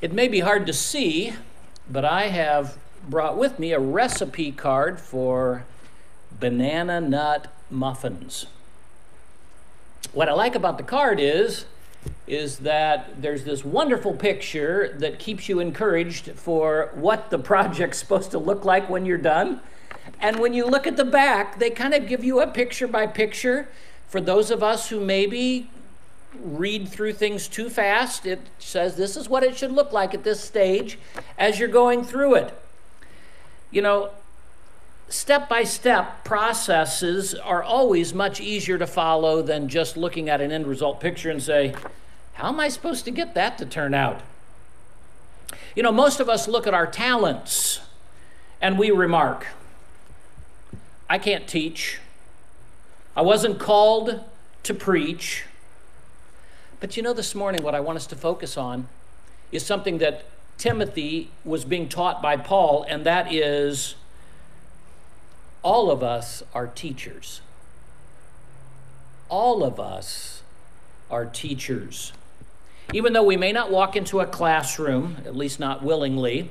It may be hard to see, but I have brought with me a recipe card for banana nut muffins. What I like about the card is is that there's this wonderful picture that keeps you encouraged for what the project's supposed to look like when you're done. And when you look at the back, they kind of give you a picture by picture. For those of us who maybe read through things too fast, it says this is what it should look like at this stage as you're going through it. You know, step by step processes are always much easier to follow than just looking at an end result picture and say, how am I supposed to get that to turn out? You know, most of us look at our talents and we remark, I can't teach. I wasn't called to preach. But you know, this morning, what I want us to focus on is something that Timothy was being taught by Paul, and that is all of us are teachers. All of us are teachers. Even though we may not walk into a classroom, at least not willingly,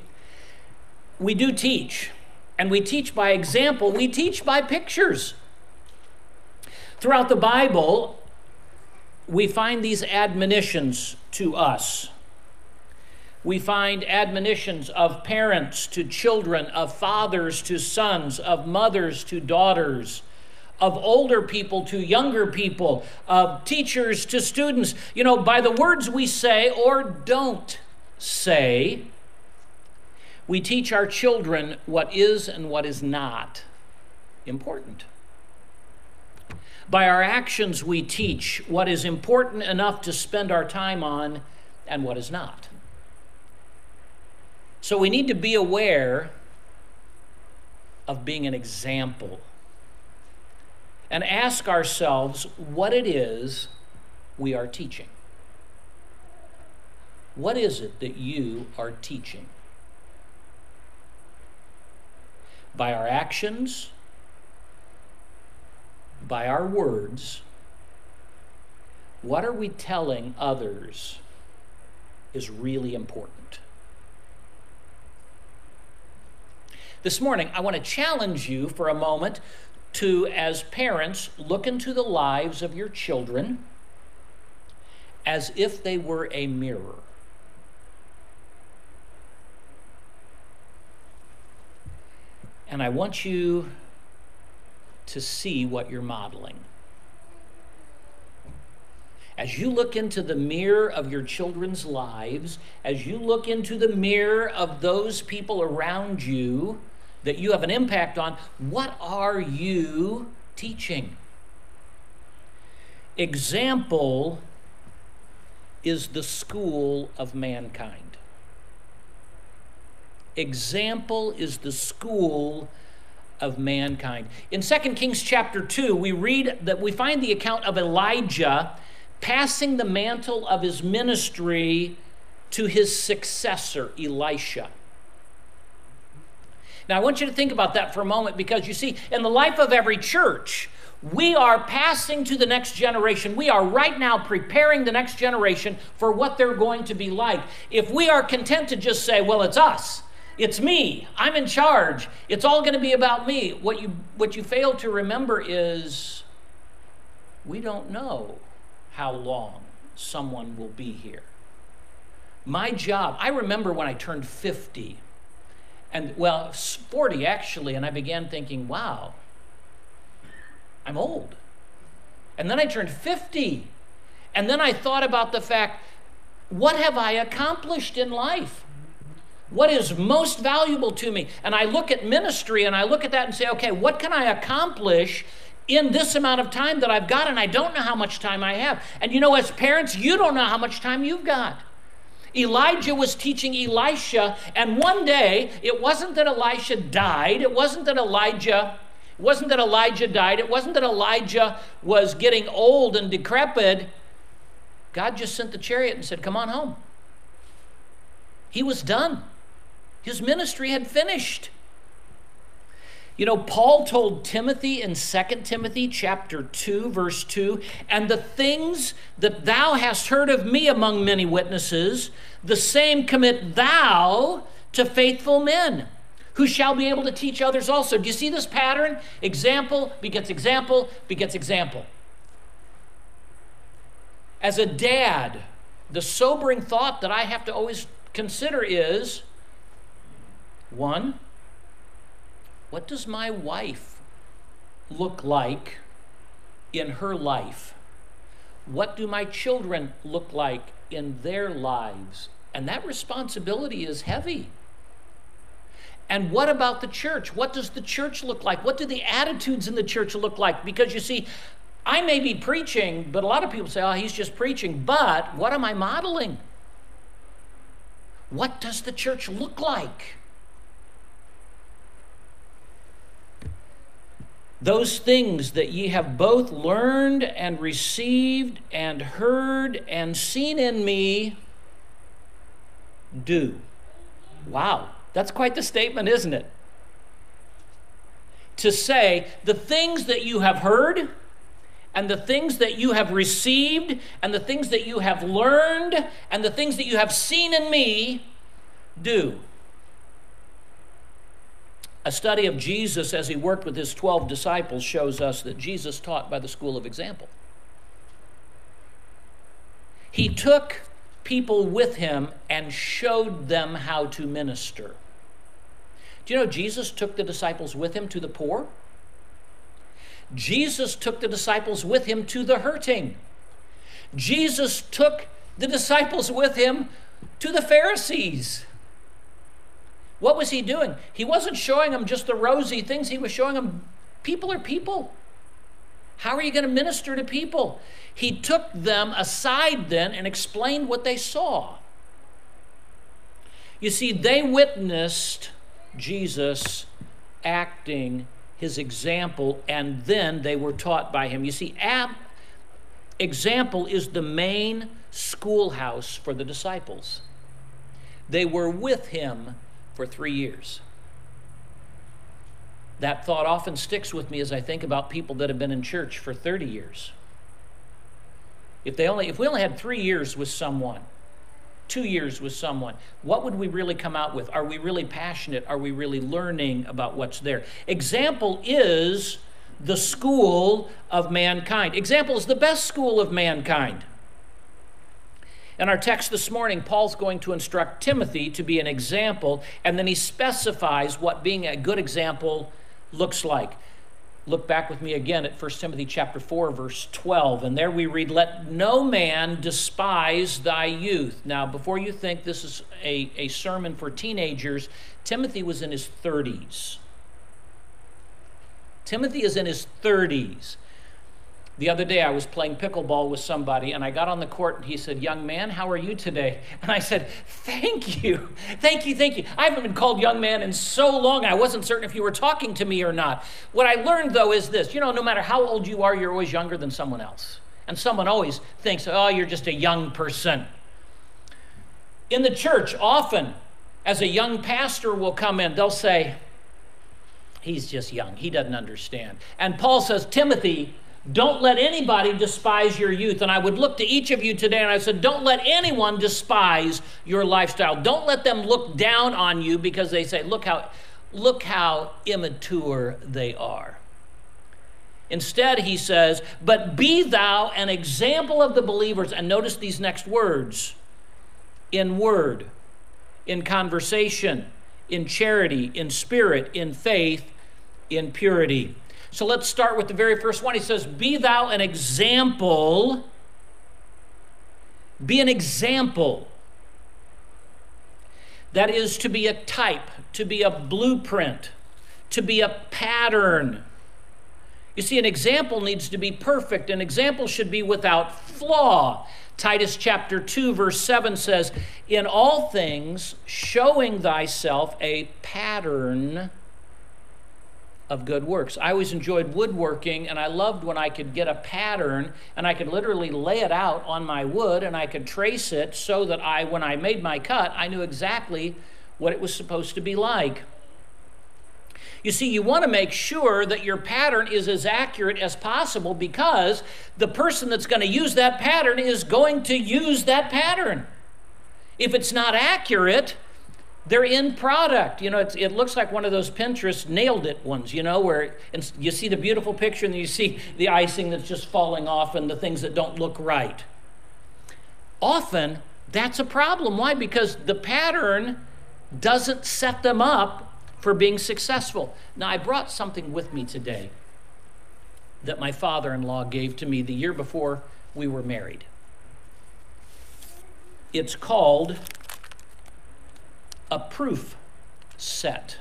we do teach. And we teach by example, we teach by pictures. Throughout the Bible, we find these admonitions to us we find admonitions of parents to children, of fathers to sons, of mothers to daughters, of older people to younger people, of teachers to students. You know, by the words we say or don't say, we teach our children what is and what is not important. By our actions, we teach what is important enough to spend our time on and what is not. So we need to be aware of being an example and ask ourselves what it is we are teaching. What is it that you are teaching? By our actions, by our words, what are we telling others is really important? This morning, I want to challenge you for a moment to, as parents, look into the lives of your children as if they were a mirror. And I want you to see what you're modeling. As you look into the mirror of your children's lives, as you look into the mirror of those people around you, that you have an impact on, what are you teaching? Example is the school of mankind. Example is the school of mankind. In 2 Kings chapter 2, we read that we find the account of Elijah passing the mantle of his ministry to his successor, Elisha. Now, I want you to think about that for a moment because you see, in the life of every church, we are passing to the next generation. We are right now preparing the next generation for what they're going to be like. If we are content to just say, well, it's us, it's me, I'm in charge, it's all going to be about me, what you, what you fail to remember is we don't know how long someone will be here. My job, I remember when I turned 50 and well, 40 actually, and I began thinking, wow, I'm old. And then I turned 50. And then I thought about the fact, what have I accomplished in life? What is most valuable to me? And I look at ministry and I look at that and say, okay, what can I accomplish in this amount of time that I've got? And I don't know how much time I have. And you know, as parents, you don't know how much time you've got. Elijah was teaching Elisha, and one day it wasn't that Elisha died, it wasn't that Elijah. It wasn't that Elijah died. It wasn't that Elijah was getting old and decrepit. God just sent the chariot and said, Come on home. He was done. His ministry had finished. You know, Paul told Timothy in 2 Timothy chapter 2 verse 2, and the things that thou hast heard of me among many witnesses, the same commit thou to faithful men who shall be able to teach others also. Do you see this pattern? Example begets example begets example. As a dad, the sobering thought that I have to always consider is one, what does my wife look like in her life? What do my children look like in their lives? And that responsibility is heavy. And what about the church? What does the church look like? What do the attitudes in the church look like? Because you see, I may be preaching, but a lot of people say, oh, he's just preaching. But what am I modeling? What does the church look like? Those things that ye have both learned and received and heard and seen in me, do. Wow, that's quite the statement, isn't it? To say, the things that you have heard, and the things that you have received, and the things that you have learned, and the things that you have seen in me, do. A study of Jesus as he worked with his 12 disciples shows us that Jesus taught by the school of example. He took people with him and showed them how to minister. Do you know Jesus took the disciples with him to the poor? Jesus took the disciples with him to the hurting. Jesus took the disciples with him to the Pharisees. What was he doing? He wasn't showing them just the rosy things, he was showing them people are people. How are you going to minister to people? He took them aside then and explained what they saw. You see, they witnessed Jesus acting his example, and then they were taught by him. You see, ab- example is the main schoolhouse for the disciples. They were with him for three years. That thought often sticks with me as I think about people that have been in church for 30 years. If, they only, if we only had three years with someone, two years with someone, what would we really come out with? Are we really passionate? Are we really learning about what's there? Example is the school of mankind. Example is the best school of mankind. In our text this morning, Paul's going to instruct Timothy to be an example, and then he specifies what being a good example looks like look back with me again at 1 Timothy chapter 4 verse 12 and there we read let no man despise thy youth. Now before you think this is a, a sermon for teenagers, Timothy was in his 30s. Timothy is in his 30s. The other day, I was playing pickleball with somebody, and I got on the court, and he said, Young man, how are you today? And I said, Thank you. Thank you. Thank you. I haven't been called young man in so long, I wasn't certain if you were talking to me or not. What I learned, though, is this you know, no matter how old you are, you're always younger than someone else. And someone always thinks, Oh, you're just a young person. In the church, often, as a young pastor will come in, they'll say, He's just young. He doesn't understand. And Paul says, Timothy, don't let anybody despise your youth. And I would look to each of you today and I said, Don't let anyone despise your lifestyle. Don't let them look down on you because they say, Look how, look how immature they are. Instead, he says, But be thou an example of the believers. And notice these next words in word, in conversation, in charity, in spirit, in faith, in purity. So let's start with the very first one. He says, Be thou an example. Be an example. That is to be a type, to be a blueprint, to be a pattern. You see, an example needs to be perfect. An example should be without flaw. Titus chapter 2, verse 7 says, In all things, showing thyself a pattern of good works. I always enjoyed woodworking, and I loved when I could get a pattern and I could literally lay it out on my wood and I could trace it so that I, when I made my cut, I knew exactly what it was supposed to be like. You see, you want to make sure that your pattern is as accurate as possible because the person that's going to use that pattern is going to use that pattern. If it's not accurate, their end product, you know, it looks like one of those Pinterest nailed it ones, you know, where and you see the beautiful picture and you see the icing that's just falling off and the things that don't look right. Often, that's a problem. Why? Because the pattern doesn't set them up for being successful. Now, I brought something with me today that my father in law gave to me the year before we were married. It's called a proof set.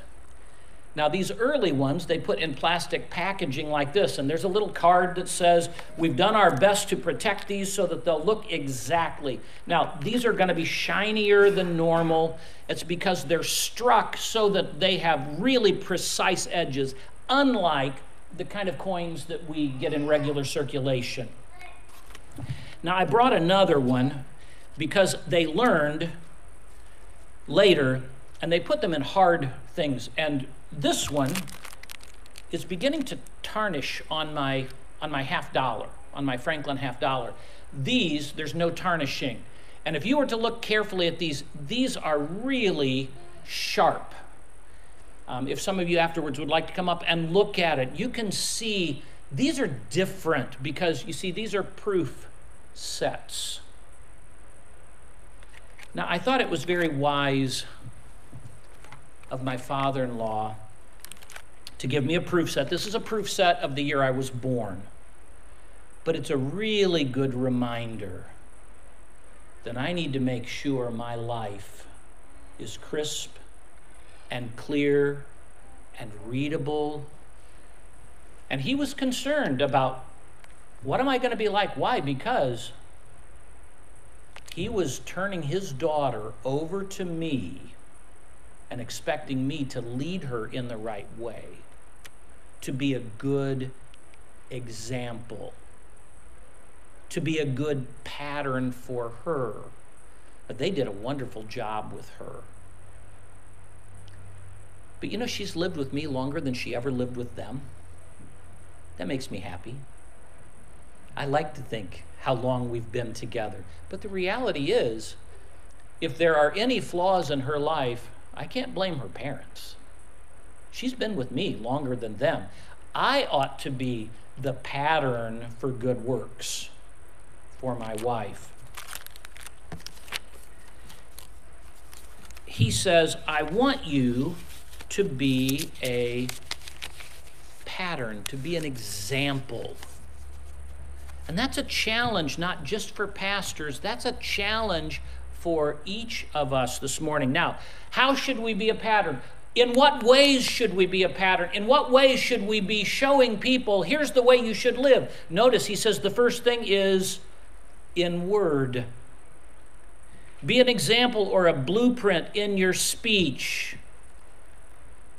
Now, these early ones, they put in plastic packaging like this, and there's a little card that says, We've done our best to protect these so that they'll look exactly. Now, these are going to be shinier than normal. It's because they're struck so that they have really precise edges, unlike the kind of coins that we get in regular circulation. Now, I brought another one because they learned later and they put them in hard things. And this one is beginning to tarnish on my on my half dollar, on my Franklin half dollar. These, there's no tarnishing. And if you were to look carefully at these, these are really sharp. Um, if some of you afterwards would like to come up and look at it, you can see these are different because you see, these are proof sets. Now, I thought it was very wise of my father in law to give me a proof set. This is a proof set of the year I was born. But it's a really good reminder that I need to make sure my life is crisp and clear and readable. And he was concerned about what am I going to be like? Why? Because he was turning his daughter over to me and expecting me to lead her in the right way, to be a good example, to be a good pattern for her. But they did a wonderful job with her. But you know, she's lived with me longer than she ever lived with them. That makes me happy. I like to think how long we've been together. But the reality is, if there are any flaws in her life, I can't blame her parents. She's been with me longer than them. I ought to be the pattern for good works for my wife. He says, I want you to be a pattern, to be an example. And that's a challenge not just for pastors, that's a challenge for each of us this morning. Now, how should we be a pattern? In what ways should we be a pattern? In what ways should we be showing people, here's the way you should live? Notice he says the first thing is in word. Be an example or a blueprint in your speech.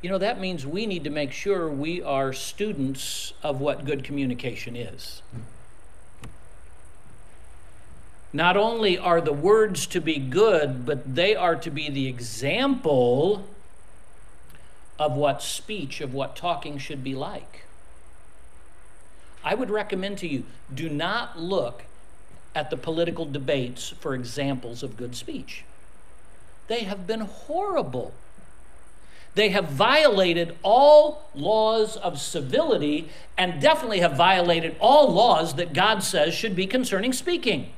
You know, that means we need to make sure we are students of what good communication is. Not only are the words to be good, but they are to be the example of what speech, of what talking should be like. I would recommend to you do not look at the political debates for examples of good speech. They have been horrible. They have violated all laws of civility and definitely have violated all laws that God says should be concerning speaking.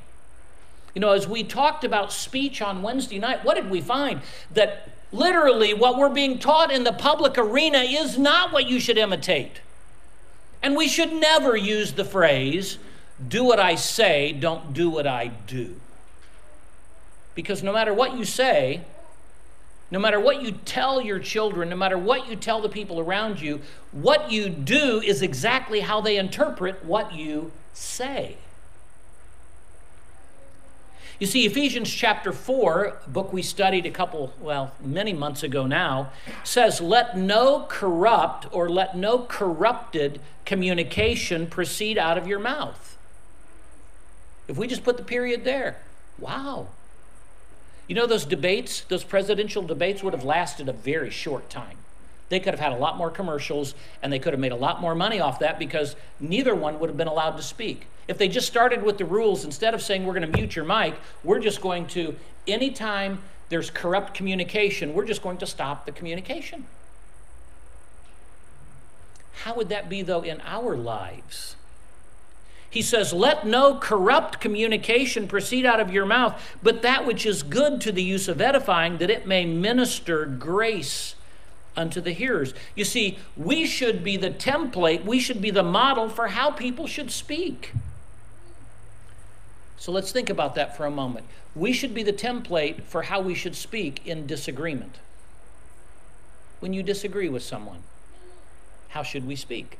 You know, as we talked about speech on Wednesday night, what did we find? That literally what we're being taught in the public arena is not what you should imitate. And we should never use the phrase, do what I say, don't do what I do. Because no matter what you say, no matter what you tell your children, no matter what you tell the people around you, what you do is exactly how they interpret what you say. You see, Ephesians chapter 4, book we studied a couple, well, many months ago now, says, Let no corrupt or let no corrupted communication proceed out of your mouth. If we just put the period there, wow. You know, those debates, those presidential debates would have lasted a very short time. They could have had a lot more commercials and they could have made a lot more money off that because neither one would have been allowed to speak. If they just started with the rules, instead of saying we're going to mute your mic, we're just going to, anytime there's corrupt communication, we're just going to stop the communication. How would that be, though, in our lives? He says, Let no corrupt communication proceed out of your mouth, but that which is good to the use of edifying, that it may minister grace unto the hearers. You see, we should be the template, we should be the model for how people should speak. So let's think about that for a moment. We should be the template for how we should speak in disagreement. When you disagree with someone, how should we speak?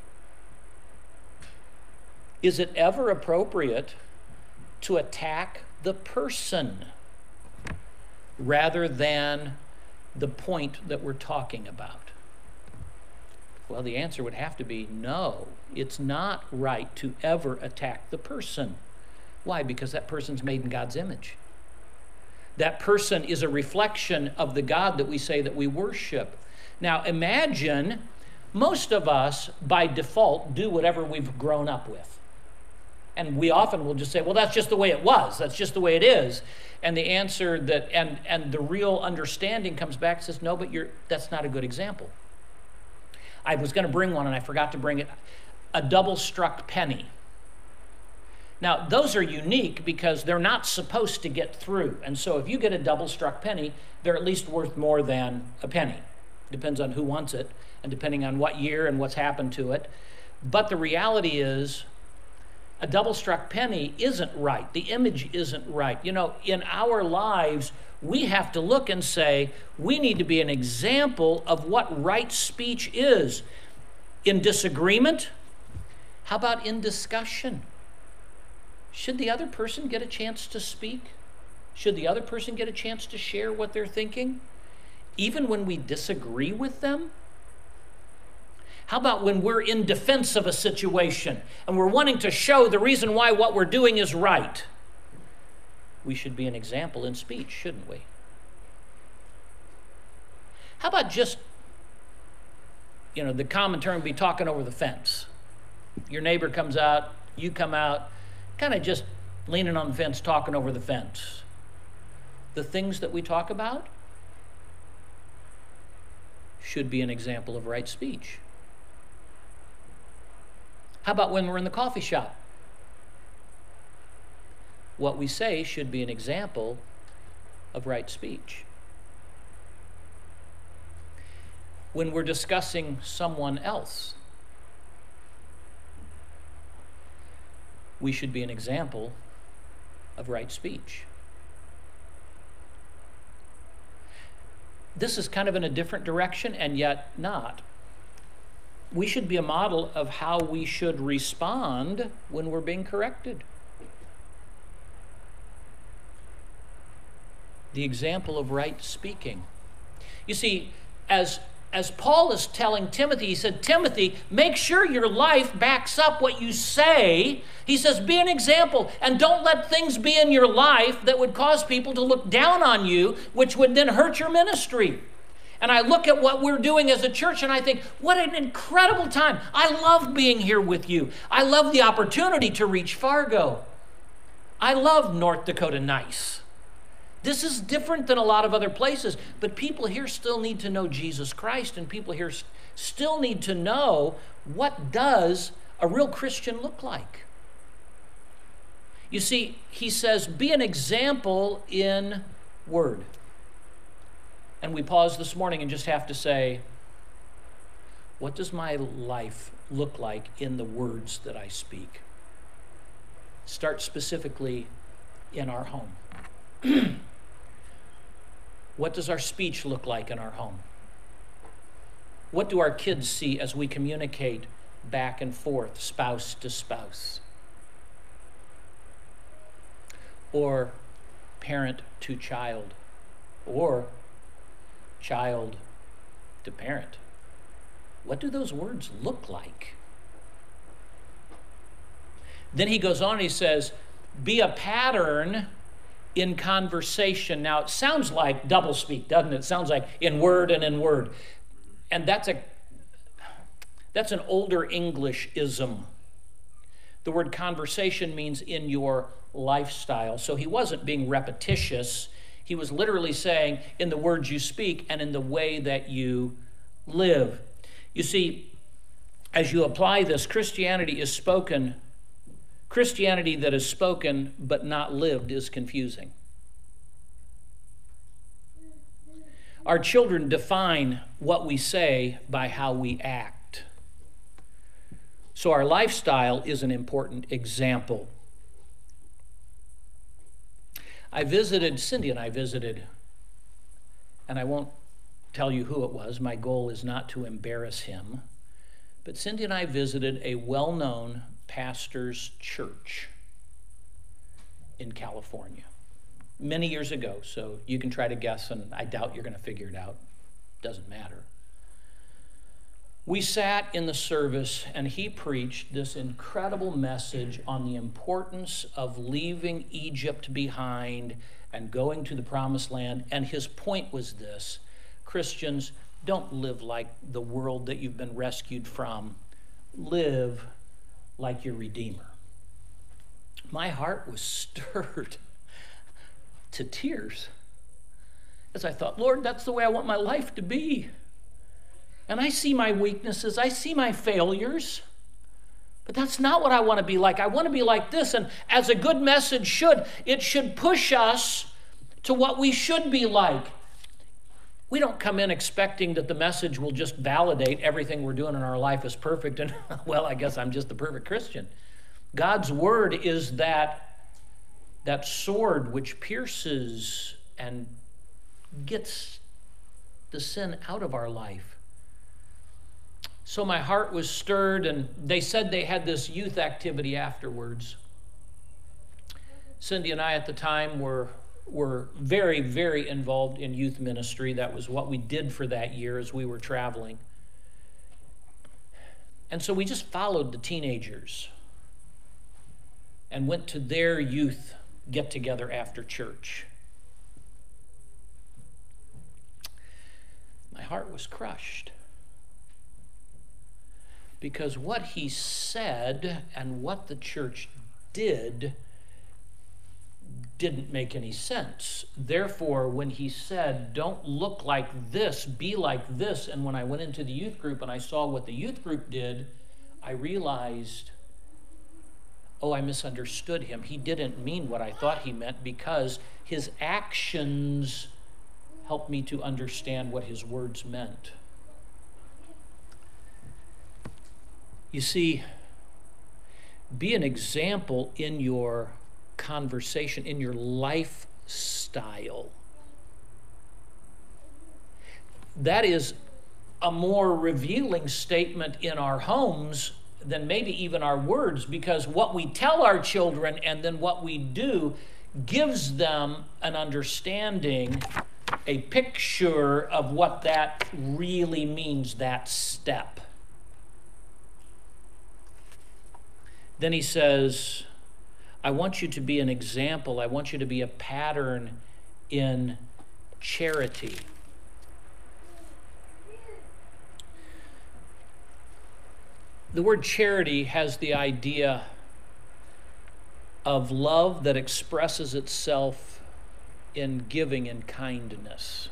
Is it ever appropriate to attack the person rather than the point that we're talking about? Well, the answer would have to be no. It's not right to ever attack the person. Why? Because that person's made in God's image. That person is a reflection of the God that we say that we worship. Now, imagine most of us, by default, do whatever we've grown up with. And we often will just say, well, that's just the way it was. That's just the way it is. And the answer that, and, and the real understanding comes back and says, no, but you're, that's not a good example. I was going to bring one and I forgot to bring it. A double struck penny. Now, those are unique because they're not supposed to get through. And so if you get a double struck penny, they're at least worth more than a penny. Depends on who wants it and depending on what year and what's happened to it. But the reality is, a double struck penny isn't right. The image isn't right. You know, in our lives, we have to look and say, we need to be an example of what right speech is. In disagreement, how about in discussion? Should the other person get a chance to speak? Should the other person get a chance to share what they're thinking? Even when we disagree with them? How about when we're in defense of a situation and we're wanting to show the reason why what we're doing is right? We should be an example in speech, shouldn't we? How about just, you know, the common term be talking over the fence? Your neighbor comes out, you come out, kind of just leaning on the fence, talking over the fence. The things that we talk about should be an example of right speech. How about when we're in the coffee shop? What we say should be an example of right speech. When we're discussing someone else, we should be an example of right speech. This is kind of in a different direction and yet not we should be a model of how we should respond when we're being corrected. The example of right speaking. You see, as as Paul is telling Timothy, he said, Timothy, make sure your life backs up what you say. He says, be an example and don't let things be in your life that would cause people to look down on you, which would then hurt your ministry. And I look at what we're doing as a church and I think, what an incredible time. I love being here with you. I love the opportunity to reach Fargo. I love North Dakota nice. This is different than a lot of other places, but people here still need to know Jesus Christ and people here still need to know what does a real Christian look like. You see, he says, be an example in word. And we pause this morning and just have to say, what does my life look like in the words that I speak? Start specifically in our home. what does our speech look like in our home? What do our kids see as we communicate back and forth, spouse to spouse? Or parent to child? Or child to parent. What do those words look like? Then he goes on, he says, be a pattern in conversation. Now, it sounds like doublespeak, doesn't it? It sounds like in word and in word. and that's a that's an older English ism. The word conversation means in your lifestyle. So he wasn't being repetitious. He was literally saying in the words you speak and in the way that you live. You see, as you apply this, Christianity is spoken. Christianity that is spoken but not lived is confusing. Our children define what we say by how we act. So our lifestyle is an important example. I visited, Cindy and I visited, and I won't tell you who it was. My goal is not to embarrass him. But Cindy and I visited a well known pastor's church in California many years ago. So you can try to guess, and I doubt you're going to figure it out. Doesn't matter. We sat in the service, and he preached this incredible message on the importance of leaving Egypt behind and going to the promised land. And his point was this Christians, don't live like the world that you've been rescued from, live like your Redeemer. My heart was stirred to tears as I thought, Lord, that's the way I want my life to be. And I see my weaknesses, I see my failures. But that's not what I want to be like. I want to be like this. And as a good message should, it should push us to what we should be like. We don't come in expecting that the message will just validate everything we're doing in our life is perfect and, well, I guess I'm just the perfect Christian. God's word is that that sword which pierces and gets the sin out of our life. So my heart was stirred, and they said they had this youth activity afterwards. Cindy and I at the time were, were very, very involved in youth ministry. That was what we did for that year as we were traveling. And so we just followed the teenagers and went to their youth get together after church. My heart was crushed because what he said and what the church did didn't make any sense. Therefore, when he said, Don't look like this, be like this, and when I went into the youth group and I saw what the youth group did, I realized oh, I misunderstood him. He didn't mean what I thought he meant because his actions helped me to understand what his words meant. You see, be an example in your conversation, in your lifestyle. That is a more revealing statement in our homes than maybe even our words because what we tell our children and then what we do gives them an understanding, a picture of what that really means, that step. Then he says, I want you to be an example, I want you to be a pattern in charity. The word charity has the idea of love that expresses itself in giving and kindness.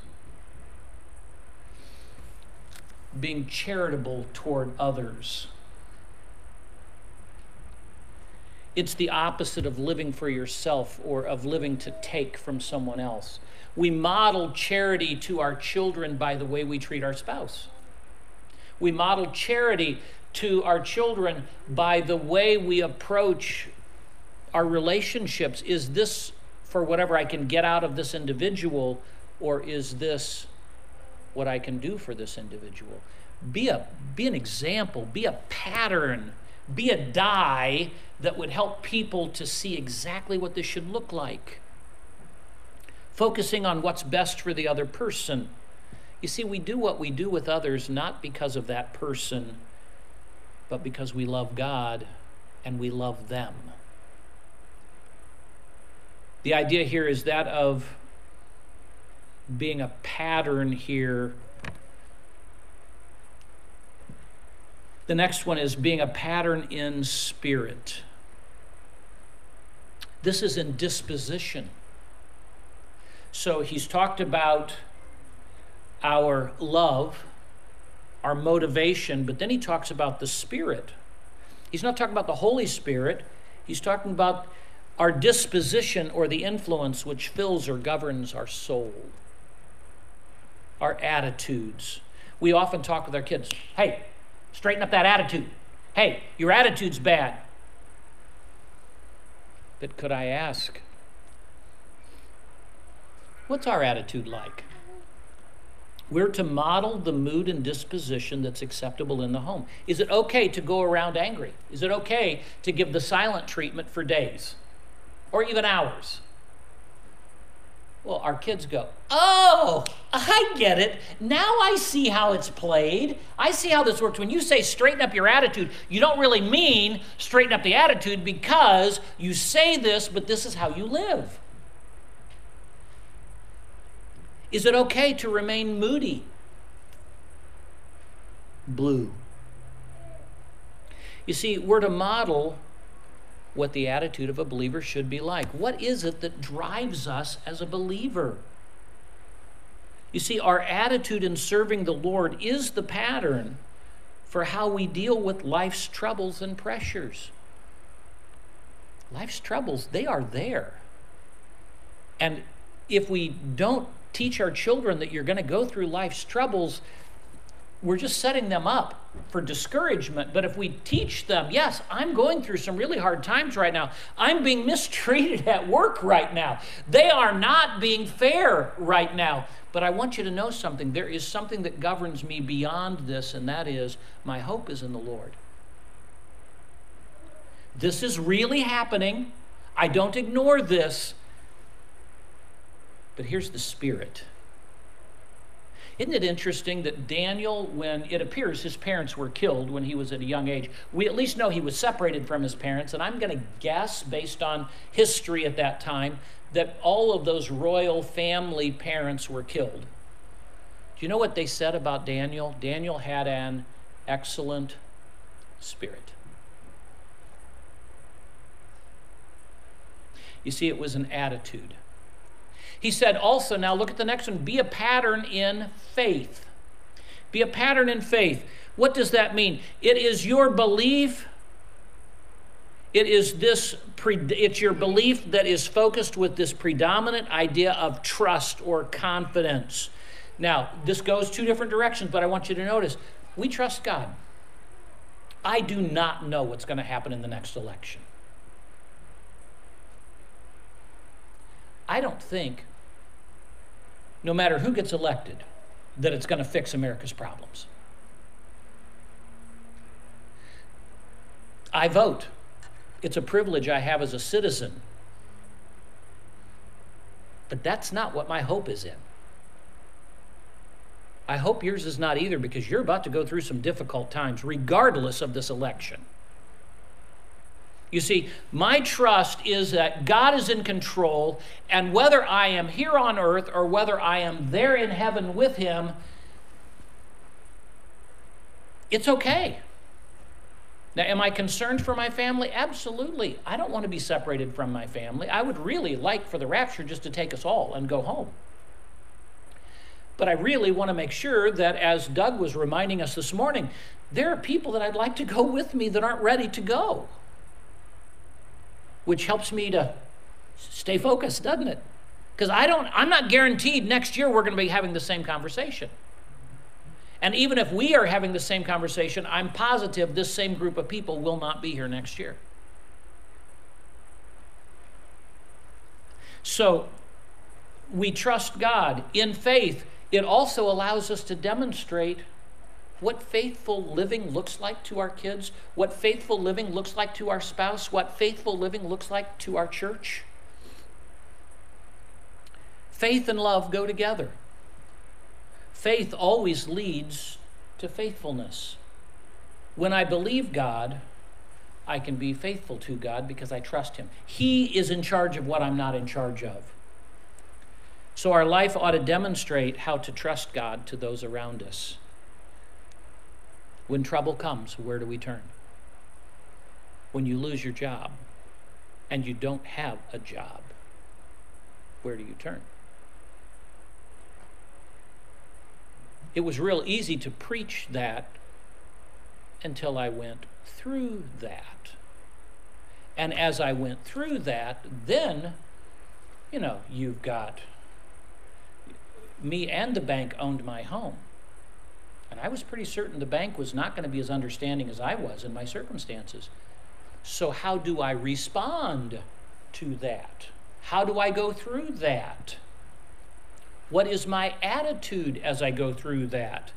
Being charitable toward others. It's the opposite of living for yourself or of living to take from someone else. We model charity to our children by the way we treat our spouse. We model charity to our children by the way we approach our relationships. Is this for whatever I can get out of this individual, or is this what I can do for this individual? Be, a, be an example, be a pattern, be a die that would help people to see exactly what this should look like. Focusing on what's best for the other person. You see, we do what we do with others not because of that person but because we love God and we love them. The idea here is that of being a pattern here The next one is being a pattern in spirit. This is in disposition. So he's talked about our love, our motivation, but then he talks about the Spirit. He's not talking about the Holy Spirit, he's talking about our disposition or the influence which fills or governs our soul, our attitudes. We often talk with our kids hey, straighten up that attitude. Hey, your attitude's bad. But could I ask, what's our attitude like? We're to model the mood and disposition that's acceptable in the home. Is it okay to go around angry? Is it okay to give the silent treatment for days or even hours? Well, our kids go, Oh, I get it. Now I see how it's played. I see how this works. When you say straighten up your attitude, you don't really mean straighten up the attitude because you say this, but this is how you live. Is it okay to remain moody? Blue. You see, we're to model what the attitude of a believer should be like. What is it that drives us as a believer? You see, our attitude in serving the Lord is the pattern for how we deal with life's troubles and pressures. Life's troubles, they are there. And if we don't teach our children that you're going to go through life's troubles, we're just setting them up for discouragement. But if we teach them, yes, I'm going through some really hard times right now. I'm being mistreated at work right now. They are not being fair right now. But I want you to know something. There is something that governs me beyond this, and that is my hope is in the Lord. This is really happening. I don't ignore this. But here's the spirit. Isn't it interesting that Daniel, when it appears his parents were killed when he was at a young age, we at least know he was separated from his parents, and I'm going to guess, based on history at that time, that all of those royal family parents were killed. Do you know what they said about Daniel? Daniel had an excellent spirit. You see, it was an attitude. He said also, now look at the next one be a pattern in faith. Be a pattern in faith. What does that mean? It is your belief. It is this, it's your belief that is focused with this predominant idea of trust or confidence. Now, this goes two different directions, but I want you to notice we trust God. I do not know what's going to happen in the next election. I don't think no matter who gets elected, that it's going to fix America's problems. I vote. It's a privilege I have as a citizen. But that's not what my hope is in. I hope yours is not either because you're about to go through some difficult times, regardless of this election. You see, my trust is that God is in control, and whether I am here on earth or whether I am there in heaven with Him, it's okay. Now, am I concerned for my family? Absolutely. I don't want to be separated from my family. I would really like for the rapture just to take us all and go home. But I really want to make sure that, as Doug was reminding us this morning, there are people that I'd like to go with me that aren't ready to go which helps me to stay focused, doesn't it? Because I don't, I'm not guaranteed next year we're going to be having the same conversation. And even if we are having the same conversation, I'm positive this same group of people will not be here next year. So we trust God in faith. It also allows us to demonstrate what faithful living looks like to our kids, what faithful living looks like to our spouse, what faithful living looks like to our church. Faith and love go together. Faith always leads to faithfulness. When I believe God, I can be faithful to God because I trust Him. He is in charge of what I'm not in charge of. So our life ought to demonstrate how to trust God to those around us. When trouble comes, where do we turn? When you lose your job and you don't have a job, where do you turn? It was real easy to preach that until I went through that. And as I went through that, then, you know, you've got me and the bank owned my home. And I was pretty certain the bank was not going to be as understanding as I was in my circumstances. So, how do I respond to that? How do I go through that? What is my attitude as I go through that?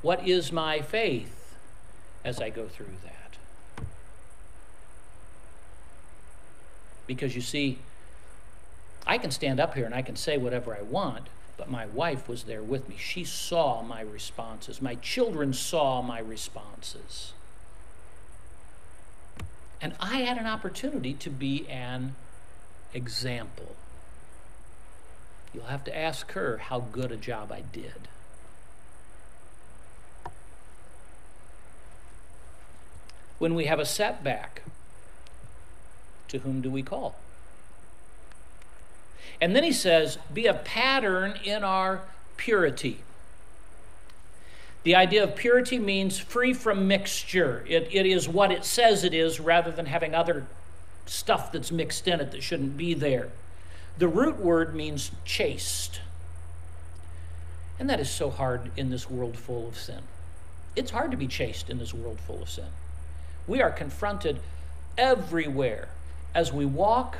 What is my faith as I go through that? Because you see, I can stand up here and I can say whatever I want, but my wife was there with me. She saw my responses. My children saw my responses. And I had an opportunity to be an example. You'll have to ask her how good a job I did. When we have a setback, to whom do we call? And then he says, be a pattern in our purity. The idea of purity means free from mixture. It, it is what it says it is rather than having other stuff that's mixed in it that shouldn't be there. The root word means chaste. And that is so hard in this world full of sin. It's hard to be chaste in this world full of sin. We are confronted everywhere as we walk,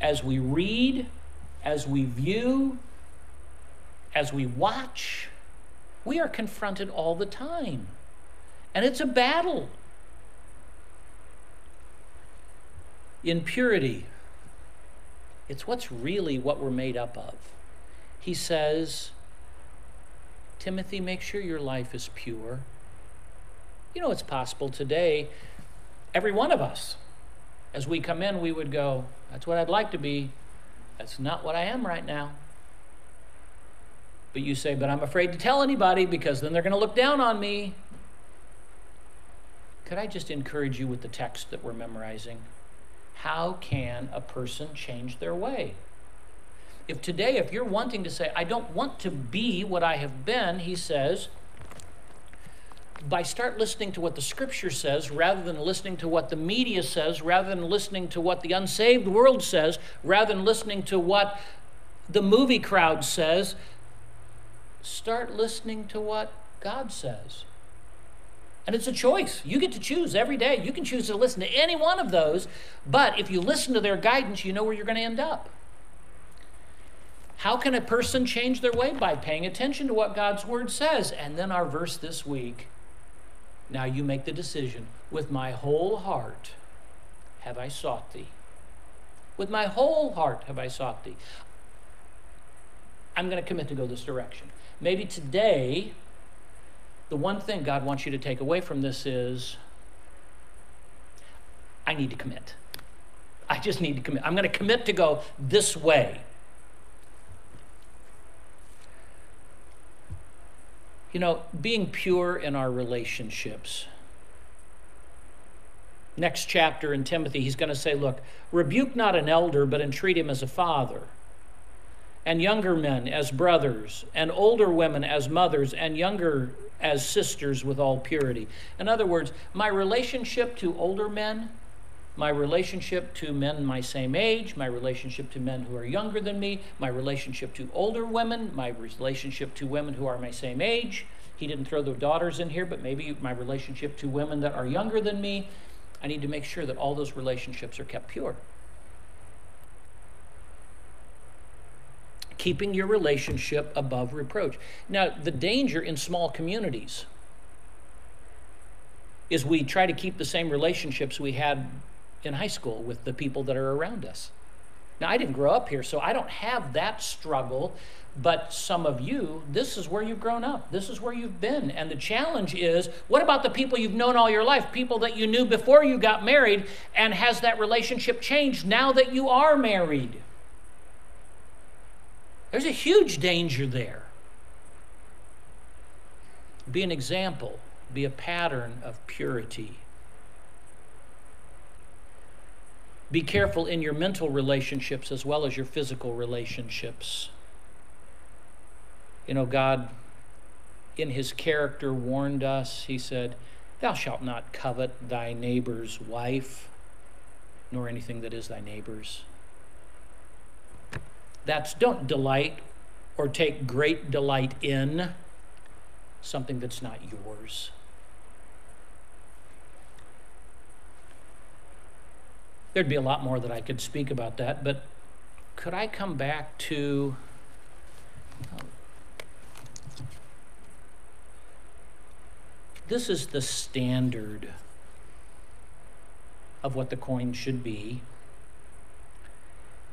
as we read, as we view, as we watch. We are confronted all the time. And it's a battle. In purity, it's what's really what we're made up of. He says, Timothy, make sure your life is pure. You know, it's possible today, every one of us, as we come in, we would go, That's what I'd like to be. That's not what I am right now. But you say, But I'm afraid to tell anybody because then they're going to look down on me. Could I just encourage you with the text that we're memorizing? how can a person change their way? If today, if you're wanting to say, I don't want to be what I have been, he says, by start listening to what the scripture says rather than listening to what the media says, rather than listening to what the unsaved world says, rather than listening to what the movie crowd says, start listening to what God says. And it's a choice. You get to choose every day. You can choose to listen to any one of those, but if you listen to their guidance, you know where you're going to end up. How can a person change their way? By paying attention to what God's word says. And then our verse this week now you make the decision. With my whole heart have I sought thee. With my whole heart have I sought thee. I'm going to commit to go this direction. Maybe today the one thing God wants you to take away from this is I need to commit. I just need to commit. I'm going to commit to go this way. You know, being pure in our relationships. Next chapter in Timothy, he's going to say, Look, rebuke not an elder, but entreat him as a father, and younger men as brothers, and older women as mothers, and younger as sisters with all purity. In other words, my relationship to older men, my relationship to men my same age, my relationship to men who are younger than me, my relationship to older women, my relationship to women who are my same age. He didn't throw the daughters in here, but maybe my relationship to women that are younger than me. I need to make sure that all those relationships are kept pure. keeping your relationship above reproach. Now, the danger in small communities is we try to keep the same relationships we had in high school with the people that are around us. Now, I didn't grow up here, so I don't have that struggle, but some of you, this is where you've grown up. This is where you've been. And the challenge is what about the people you've known all your life, people that you knew before you got married, and has that relationship changed now that you are married? There's a huge danger there. Be an example. be a pattern of purity. Be careful in your mental relationships as well as your physical relationships. You know, God, in his character, warned us. He said, Thou shalt not covet thy neighbor's wife, nor anything that is thy neighbor's. That's don't delight or take great delight in something that's not yours. There'd be a lot more that I could speak about that, but could I come back to um, this is the standard of what the coin should be.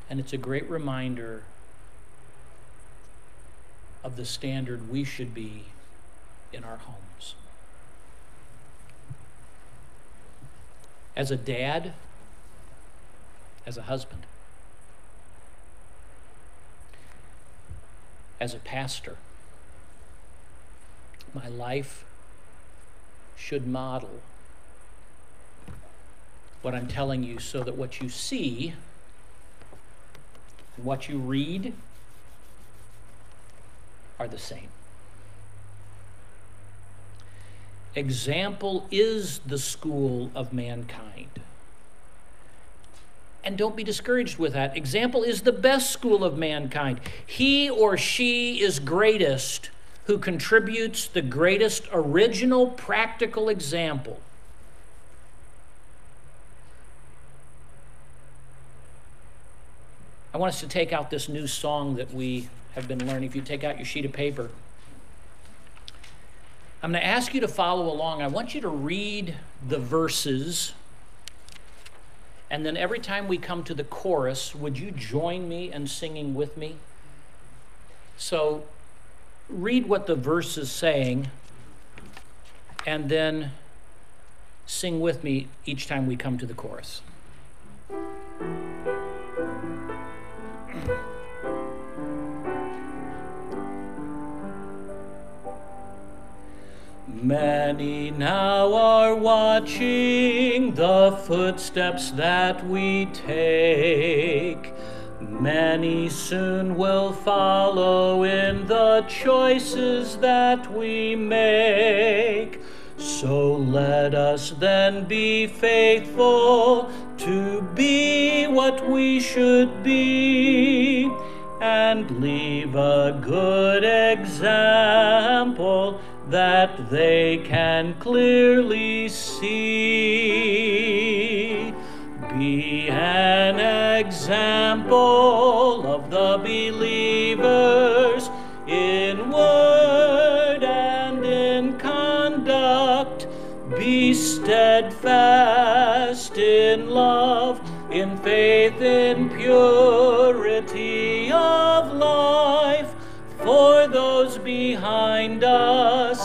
And it's a great reminder of the standard we should be in our homes. As a dad, as a husband, as a pastor, my life should model what I'm telling you so that what you see and what you read are the same. Example is the school of mankind. And don't be discouraged with that. Example is the best school of mankind. He or she is greatest who contributes the greatest original practical example. I want us to take out this new song that we have been learning. If you take out your sheet of paper, I'm going to ask you to follow along. I want you to read the verses. And then every time we come to the chorus, would you join me in singing with me? So read what the verse is saying and then sing with me each time we come to the chorus. Many now are watching the footsteps that we take. Many soon will follow in the choices that we make. So let us then be faithful to be what we should be and leave a good example that they can clearly see. Be an example of the believers in word and in conduct. Be steadfast in love, in faith, in purity behind us.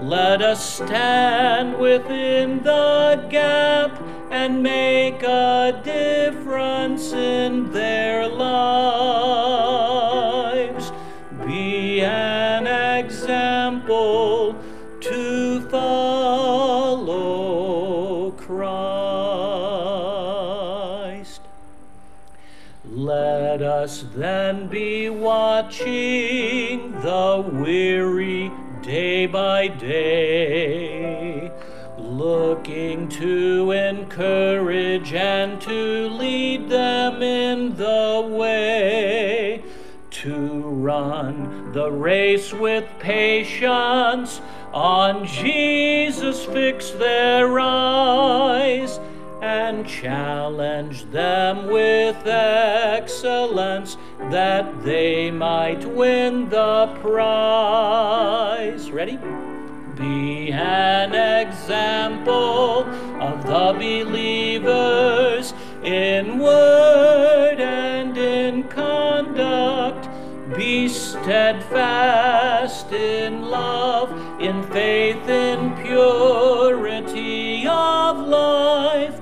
Let us stand within the gap and make a difference in their lives. Us then be watching the weary day by day looking to encourage and to lead them in the way, to run the race with patience, on Jesus fix their eyes, and challenge them with excellence that they might win the prize. Ready? Be an example of the believers in word and in conduct. Be steadfast in love, in faith, in purity of life.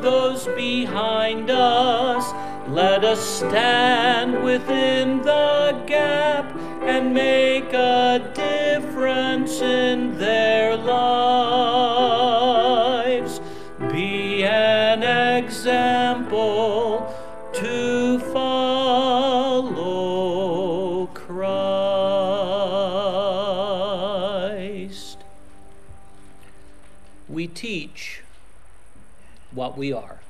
Those behind us, let us stand within the gap and make a difference in their lives. Be an example to follow Christ. We teach we are.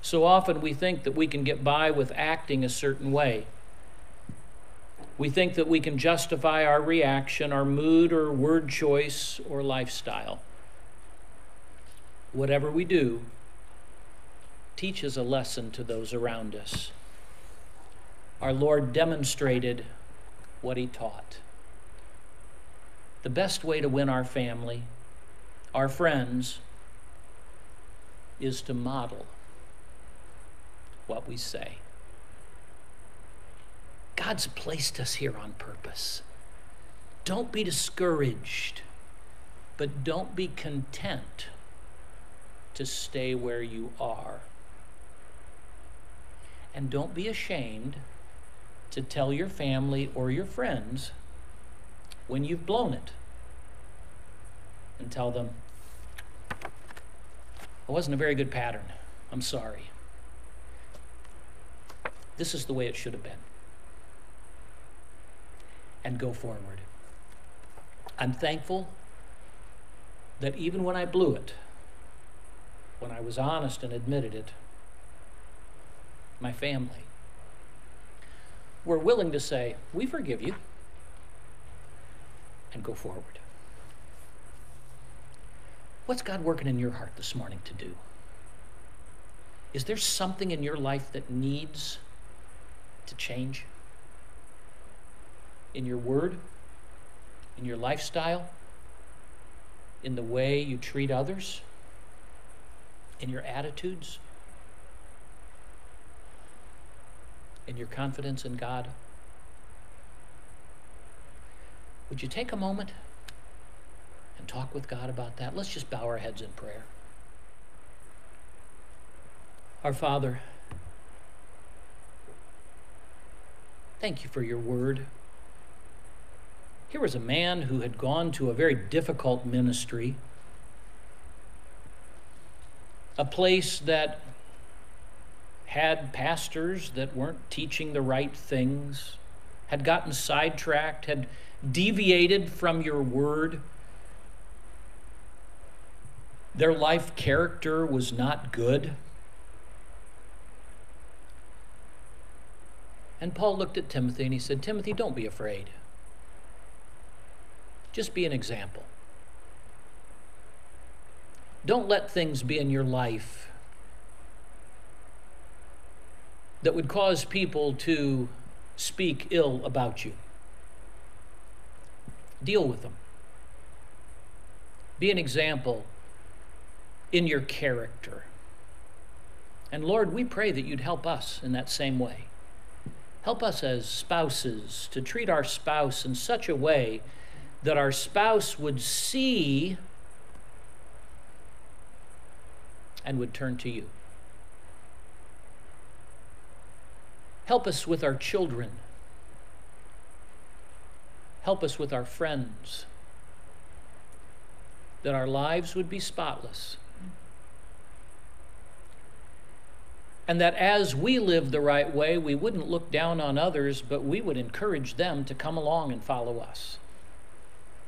So often we think that we can get by with acting a certain way. We think that we can justify our reaction, our mood, or word choice, or lifestyle. Whatever we do teaches a lesson to those around us. Our Lord demonstrated what He taught. The best way to win our family, our friends, is to model what we say. God's placed us here on purpose. Don't be discouraged, but don't be content to stay where you are. And don't be ashamed to tell your family or your friends when you've blown it. And tell them, it wasn't a very good pattern. I'm sorry. This is the way it should have been. And go forward. I'm thankful that even when I blew it, when I was honest and admitted it, my family were willing to say, We forgive you, and go forward. What's God working in your heart this morning to do? Is there something in your life that needs to change? In your word? In your lifestyle? In the way you treat others? In your attitudes? In your confidence in God? Would you take a moment and talk with God about that? Let's just bow our heads in prayer. Our Father, thank you for your word. Here was a man who had gone to a very difficult ministry, a place that had pastors that weren't teaching the right things, had gotten sidetracked, had deviated from your word. Their life character was not good. And Paul looked at Timothy and he said, Timothy, don't be afraid. Just be an example. Don't let things be in your life that would cause people to speak ill about you. Deal with them. Be an example in your character. And Lord, we pray that you'd help us in that same way. Help us as spouses to treat our spouse in such a way that our spouse would see and would turn to you. Help us with our children. Help us with our friends. That our lives would be spotless. And that as we live the right way, we wouldn't look down on others, but we would encourage them to come along and follow us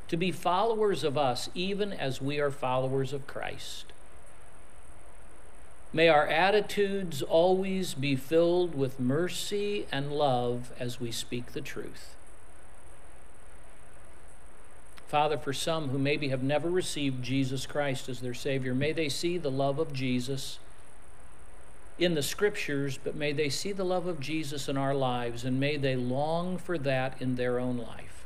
to be followers of us, even as we are followers of Christ. May our attitudes always be filled with mercy and love as we speak the truth. Father, for some who maybe have never received Jesus Christ as their Savior, may they see the love of Jesus in the Scriptures, but may they see the love of Jesus in our lives, and may they long for that in their own life.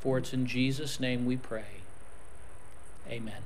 For it's in Jesus' name we pray. Amen.